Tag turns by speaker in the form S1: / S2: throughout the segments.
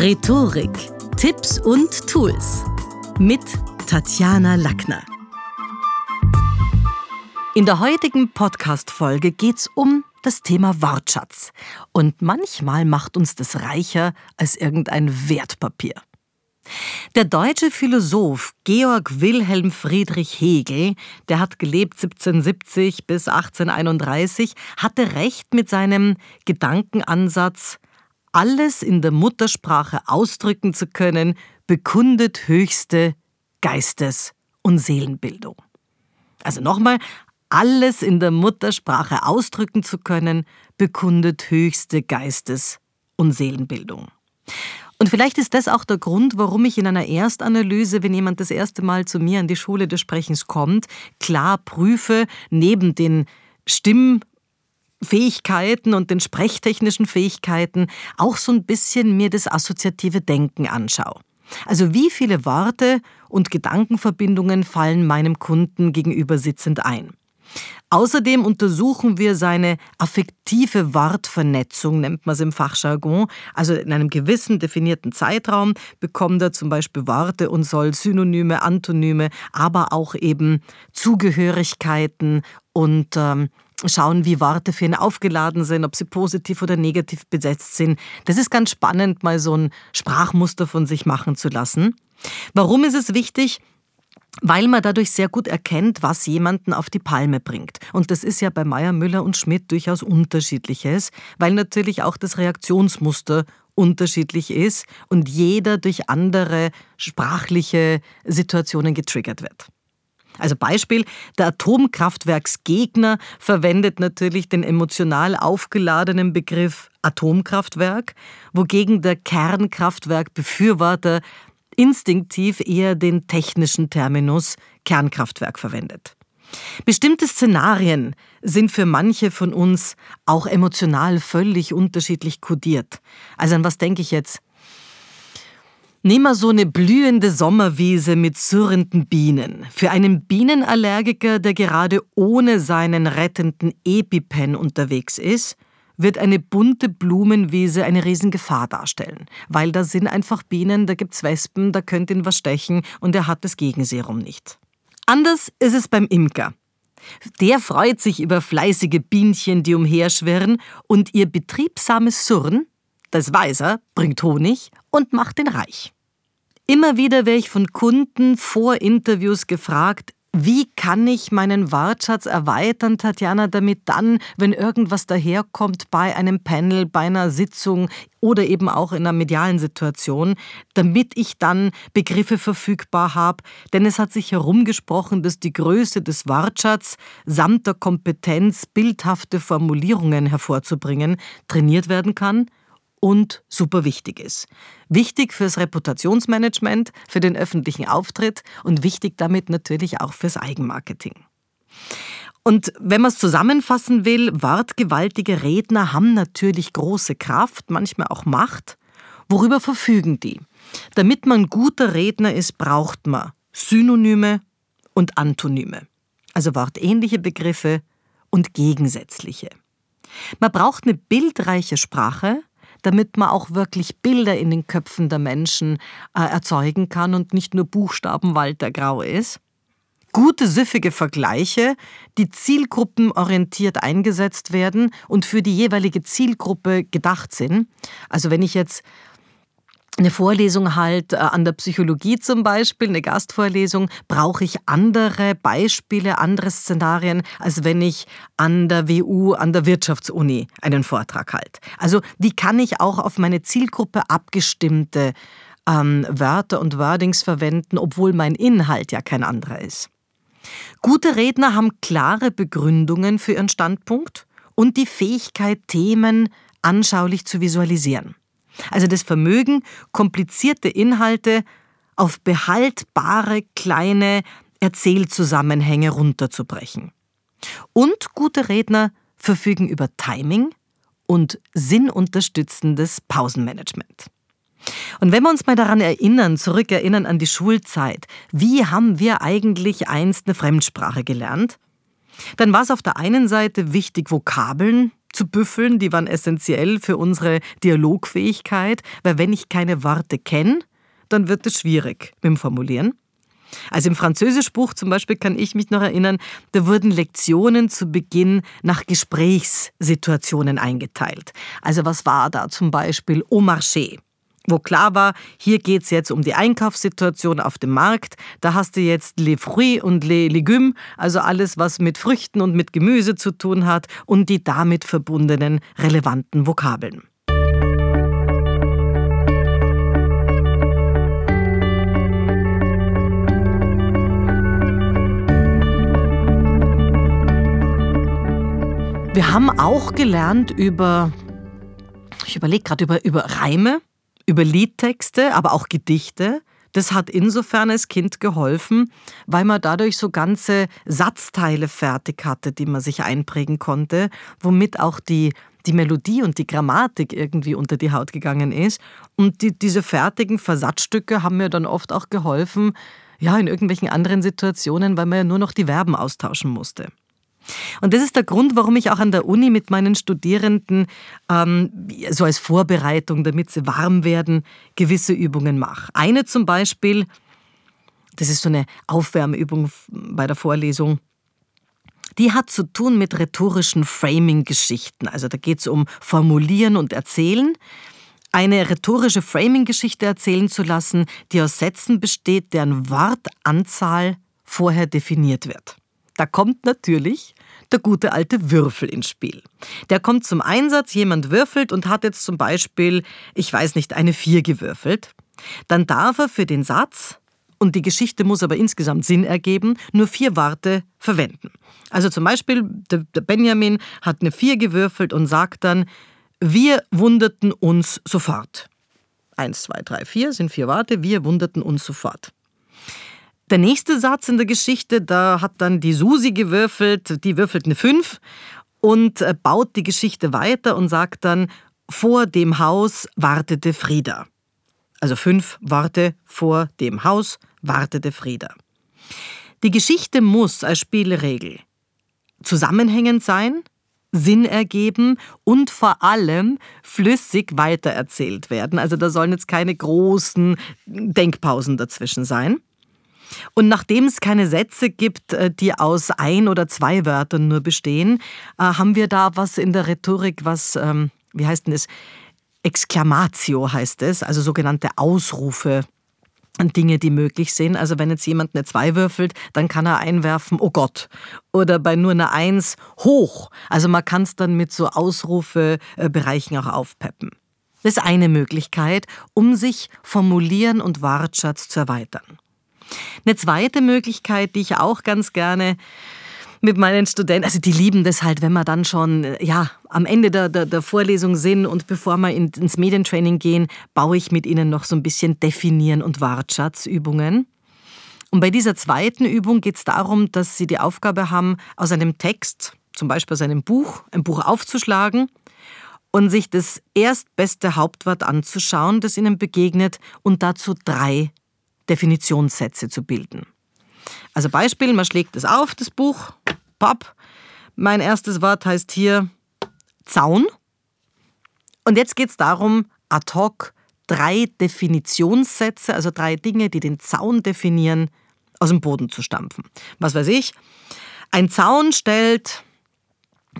S1: Rhetorik, Tipps und Tools mit Tatjana Lackner. In der heutigen Podcast-Folge geht's um das Thema Wortschatz. Und manchmal macht uns das reicher als irgendein Wertpapier. Der deutsche Philosoph Georg Wilhelm Friedrich Hegel, der hat gelebt 1770 bis 1831, hatte recht mit seinem Gedankenansatz, alles in der Muttersprache ausdrücken zu können, bekundet höchste Geistes- und Seelenbildung. Also nochmal, alles in der Muttersprache ausdrücken zu können, bekundet höchste Geistes- und Seelenbildung. Und vielleicht ist das auch der Grund, warum ich in einer Erstanalyse, wenn jemand das erste Mal zu mir an die Schule des Sprechens kommt, klar prüfe, neben den Stimm- Fähigkeiten und den sprechtechnischen Fähigkeiten auch so ein bisschen mir das assoziative Denken anschaue. Also wie viele Worte und Gedankenverbindungen fallen meinem Kunden gegenüber sitzend ein. Außerdem untersuchen wir seine affektive Wortvernetzung, nennt man es im Fachjargon. Also in einem gewissen definierten Zeitraum bekommt er zum Beispiel Worte und soll Synonyme, Antonyme, aber auch eben Zugehörigkeiten und ähm, schauen, wie Worte für ihn aufgeladen sind, ob sie positiv oder negativ besetzt sind. Das ist ganz spannend, mal so ein Sprachmuster von sich machen zu lassen. Warum ist es wichtig? Weil man dadurch sehr gut erkennt, was jemanden auf die Palme bringt. Und das ist ja bei Meyer, Müller und Schmidt durchaus unterschiedliches, weil natürlich auch das Reaktionsmuster unterschiedlich ist und jeder durch andere sprachliche Situationen getriggert wird. Also Beispiel, der Atomkraftwerksgegner verwendet natürlich den emotional aufgeladenen Begriff Atomkraftwerk, wogegen der Kernkraftwerkbefürworter instinktiv eher den technischen Terminus Kernkraftwerk verwendet. Bestimmte Szenarien sind für manche von uns auch emotional völlig unterschiedlich kodiert. Also an was denke ich jetzt? Nimm mal so eine blühende Sommerwiese mit surrenden Bienen. Für einen Bienenallergiker, der gerade ohne seinen rettenden EpiPen unterwegs ist, wird eine bunte Blumenwiese eine Riesengefahr darstellen. Weil da sind einfach Bienen, da gibt's Wespen, da könnte ihn was stechen und er hat das Gegenserum nicht. Anders ist es beim Imker. Der freut sich über fleißige Bienchen, die umherschwirren und ihr betriebsames Surren das weiß er, bringt Honig und macht ihn reich. Immer wieder werde ich von Kunden vor Interviews gefragt, wie kann ich meinen Wortschatz erweitern, Tatjana, damit dann, wenn irgendwas daherkommt bei einem Panel, bei einer Sitzung oder eben auch in einer medialen Situation, damit ich dann Begriffe verfügbar habe? Denn es hat sich herumgesprochen, dass die Größe des Wortschatzes samt der Kompetenz, bildhafte Formulierungen hervorzubringen, trainiert werden kann und super wichtig ist. Wichtig fürs Reputationsmanagement, für den öffentlichen Auftritt und wichtig damit natürlich auch fürs Eigenmarketing. Und wenn man es zusammenfassen will, wortgewaltige Redner haben natürlich große Kraft, manchmal auch Macht. Worüber verfügen die? Damit man guter Redner ist, braucht man Synonyme und Antonyme, also wortähnliche Begriffe und gegensätzliche. Man braucht eine bildreiche Sprache, damit man auch wirklich Bilder in den Köpfen der Menschen äh, erzeugen kann und nicht nur Buchstabenwald, der grau ist. Gute, süffige Vergleiche, die zielgruppenorientiert eingesetzt werden und für die jeweilige Zielgruppe gedacht sind. Also wenn ich jetzt eine Vorlesung halt äh, an der Psychologie zum Beispiel, eine Gastvorlesung, brauche ich andere Beispiele, andere Szenarien, als wenn ich an der WU, an der Wirtschaftsuni einen Vortrag halte. Also wie kann ich auch auf meine Zielgruppe abgestimmte ähm, Wörter und Wordings verwenden, obwohl mein Inhalt ja kein anderer ist. Gute Redner haben klare Begründungen für ihren Standpunkt und die Fähigkeit, Themen anschaulich zu visualisieren. Also das Vermögen, komplizierte Inhalte auf behaltbare kleine Erzählzusammenhänge runterzubrechen. Und gute Redner verfügen über Timing und sinnunterstützendes Pausenmanagement. Und wenn wir uns mal daran erinnern, zurückerinnern an die Schulzeit, wie haben wir eigentlich einst eine Fremdsprache gelernt? Dann war es auf der einen Seite wichtig, Vokabeln zu büffeln, die waren essentiell für unsere Dialogfähigkeit, weil wenn ich keine Worte kenne, dann wird es schwierig mit dem Formulieren. Also im Französischbuch zum Beispiel kann ich mich noch erinnern, da wurden Lektionen zu Beginn nach Gesprächssituationen eingeteilt. Also was war da zum Beispiel au marché? Wo klar war, hier geht es jetzt um die Einkaufssituation auf dem Markt. Da hast du jetzt les fruits und les légumes, also alles, was mit Früchten und mit Gemüse zu tun hat und die damit verbundenen relevanten Vokabeln. Wir haben auch gelernt über, ich überlege gerade über, über Reime, über Liedtexte, aber auch Gedichte. Das hat insofern als Kind geholfen, weil man dadurch so ganze Satzteile fertig hatte, die man sich einprägen konnte, womit auch die, die Melodie und die Grammatik irgendwie unter die Haut gegangen ist. Und die, diese fertigen Versatzstücke haben mir dann oft auch geholfen, ja, in irgendwelchen anderen Situationen, weil man ja nur noch die Verben austauschen musste. Und das ist der Grund, warum ich auch an der Uni mit meinen Studierenden ähm, so als Vorbereitung, damit sie warm werden, gewisse Übungen mache. Eine zum Beispiel, das ist so eine Aufwärmübung bei der Vorlesung, die hat zu tun mit rhetorischen Framing-Geschichten. Also da geht es um Formulieren und Erzählen. Eine rhetorische Framing-Geschichte erzählen zu lassen, die aus Sätzen besteht, deren Wortanzahl vorher definiert wird. Da kommt natürlich der gute alte Würfel ins Spiel. Der kommt zum Einsatz, jemand würfelt und hat jetzt zum Beispiel, ich weiß nicht, eine 4 gewürfelt. Dann darf er für den Satz, und die Geschichte muss aber insgesamt Sinn ergeben, nur vier Worte verwenden. Also zum Beispiel, der Benjamin hat eine 4 gewürfelt und sagt dann, wir wunderten uns sofort. Eins, zwei, drei, vier sind vier Worte, wir wunderten uns sofort. Der nächste Satz in der Geschichte, da hat dann die Susi gewürfelt, die würfelt eine 5 und äh, baut die Geschichte weiter und sagt dann, vor dem Haus wartete Frieda. Also fünf Worte vor dem Haus wartete Frieda. Die Geschichte muss als Spielregel zusammenhängend sein, Sinn ergeben und vor allem flüssig weitererzählt werden. Also da sollen jetzt keine großen Denkpausen dazwischen sein. Und nachdem es keine Sätze gibt, äh, die aus ein oder zwei Wörtern nur bestehen, äh, haben wir da was in der Rhetorik, was, ähm, wie heißt denn das? Exklamatio heißt es, also sogenannte Ausrufe. Dinge, die möglich sind. Also wenn jetzt jemand eine 2 würfelt, dann kann er einwerfen, oh Gott. Oder bei nur einer 1, hoch. Also man kann es dann mit so Ausrufebereichen auch aufpeppen. Das ist eine Möglichkeit, um sich Formulieren und Wortschatz zu erweitern. Eine zweite Möglichkeit, die ich auch ganz gerne mit meinen Studenten, also die lieben das halt, wenn wir dann schon ja, am Ende der, der, der Vorlesung sind und bevor wir in, ins Medientraining gehen, baue ich mit ihnen noch so ein bisschen Definieren und Wortschatzübungen. Und bei dieser zweiten Übung geht es darum, dass sie die Aufgabe haben, aus einem Text, zum Beispiel aus einem Buch, ein Buch aufzuschlagen und sich das erstbeste Hauptwort anzuschauen, das ihnen begegnet und dazu drei Definitionssätze zu bilden. Also Beispiel, man schlägt es auf, das Buch, pop. Mein erstes Wort heißt hier Zaun. Und jetzt geht es darum, ad hoc drei Definitionssätze, also drei Dinge, die den Zaun definieren, aus dem Boden zu stampfen. Was weiß ich? Ein Zaun stellt,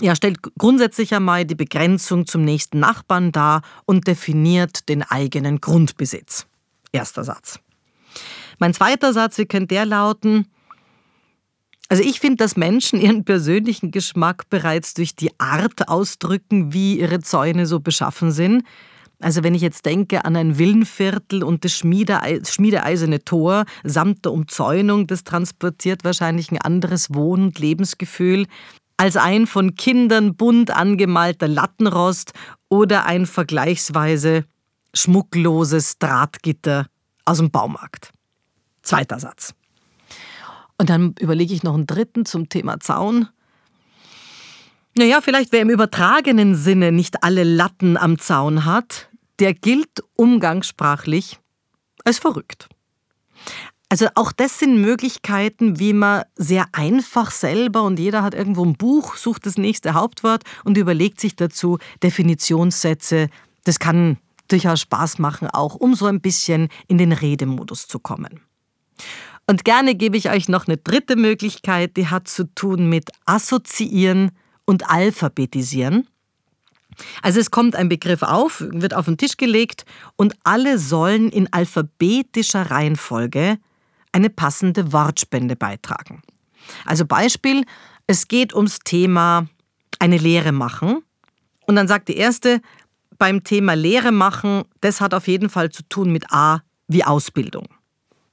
S1: ja, stellt grundsätzlich einmal die Begrenzung zum nächsten Nachbarn dar und definiert den eigenen Grundbesitz. Erster Satz. Mein zweiter Satz, wie könnte der lauten? Also ich finde, dass Menschen ihren persönlichen Geschmack bereits durch die Art ausdrücken, wie ihre Zäune so beschaffen sind. Also wenn ich jetzt denke an ein Villenviertel und das schmiedeeiserne Tor samt der Umzäunung, das transportiert wahrscheinlich ein anderes Wohn- und Lebensgefühl als ein von Kindern bunt angemalter Lattenrost oder ein vergleichsweise schmuckloses Drahtgitter aus dem Baumarkt. Zweiter Satz. Und dann überlege ich noch einen dritten zum Thema Zaun. Naja, vielleicht wer im übertragenen Sinne nicht alle Latten am Zaun hat, der gilt umgangssprachlich als verrückt. Also auch das sind Möglichkeiten, wie man sehr einfach selber und jeder hat irgendwo ein Buch, sucht das nächste Hauptwort und überlegt sich dazu Definitionssätze. Das kann durchaus Spaß machen, auch um so ein bisschen in den Redemodus zu kommen. Und gerne gebe ich euch noch eine dritte Möglichkeit, die hat zu tun mit Assoziieren und Alphabetisieren. Also es kommt ein Begriff auf, wird auf den Tisch gelegt und alle sollen in alphabetischer Reihenfolge eine passende Wortspende beitragen. Also Beispiel, es geht ums Thema eine Lehre machen und dann sagt die erste, beim Thema Lehre machen, das hat auf jeden Fall zu tun mit A wie Ausbildung.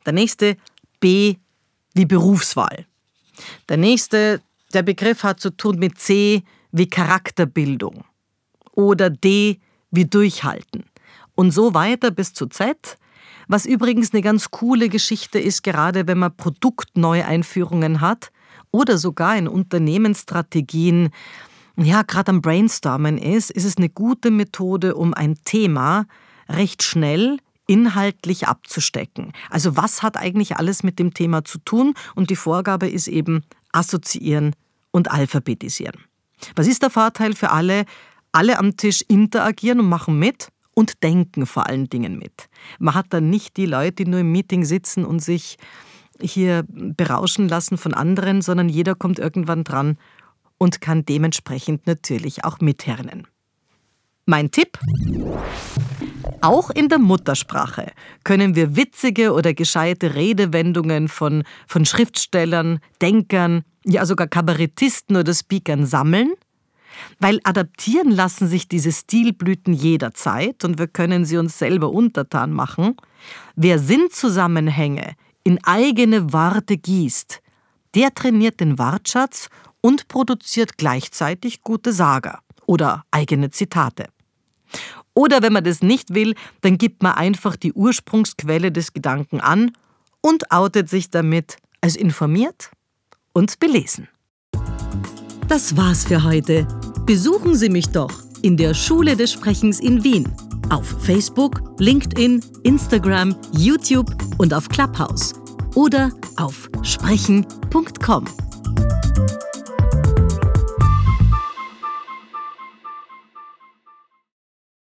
S1: Der nächste B wie Berufswahl. Der nächste, der Begriff hat zu tun mit C wie Charakterbildung oder D wie Durchhalten und so weiter bis zu Z, was übrigens eine ganz coole Geschichte ist, gerade wenn man Produktneueinführungen hat oder sogar in Unternehmensstrategien, ja, gerade am Brainstormen ist, ist es eine gute Methode, um ein Thema recht schnell inhaltlich abzustecken. Also was hat eigentlich alles mit dem Thema zu tun? Und die Vorgabe ist eben assoziieren und alphabetisieren. Was ist der Vorteil für alle? Alle am Tisch interagieren und machen mit und denken vor allen Dingen mit. Man hat dann nicht die Leute, die nur im Meeting sitzen und sich hier berauschen lassen von anderen, sondern jeder kommt irgendwann dran und kann dementsprechend natürlich auch mithirnen. Mein Tipp? Auch in der Muttersprache können wir witzige oder gescheite Redewendungen von, von Schriftstellern, Denkern, ja sogar Kabarettisten oder Speakern sammeln, weil adaptieren lassen sich diese Stilblüten jederzeit und wir können sie uns selber untertan machen. Wer Sinnzusammenhänge in eigene Worte gießt, der trainiert den Wortschatz und produziert gleichzeitig gute Sager oder eigene Zitate. Oder wenn man das nicht will, dann gibt man einfach die Ursprungsquelle des Gedanken an und outet sich damit als informiert und belesen. Das war's für heute. Besuchen Sie mich doch in der Schule des Sprechens in Wien. Auf Facebook, LinkedIn, Instagram, YouTube und auf Clubhouse. Oder auf sprechen.com.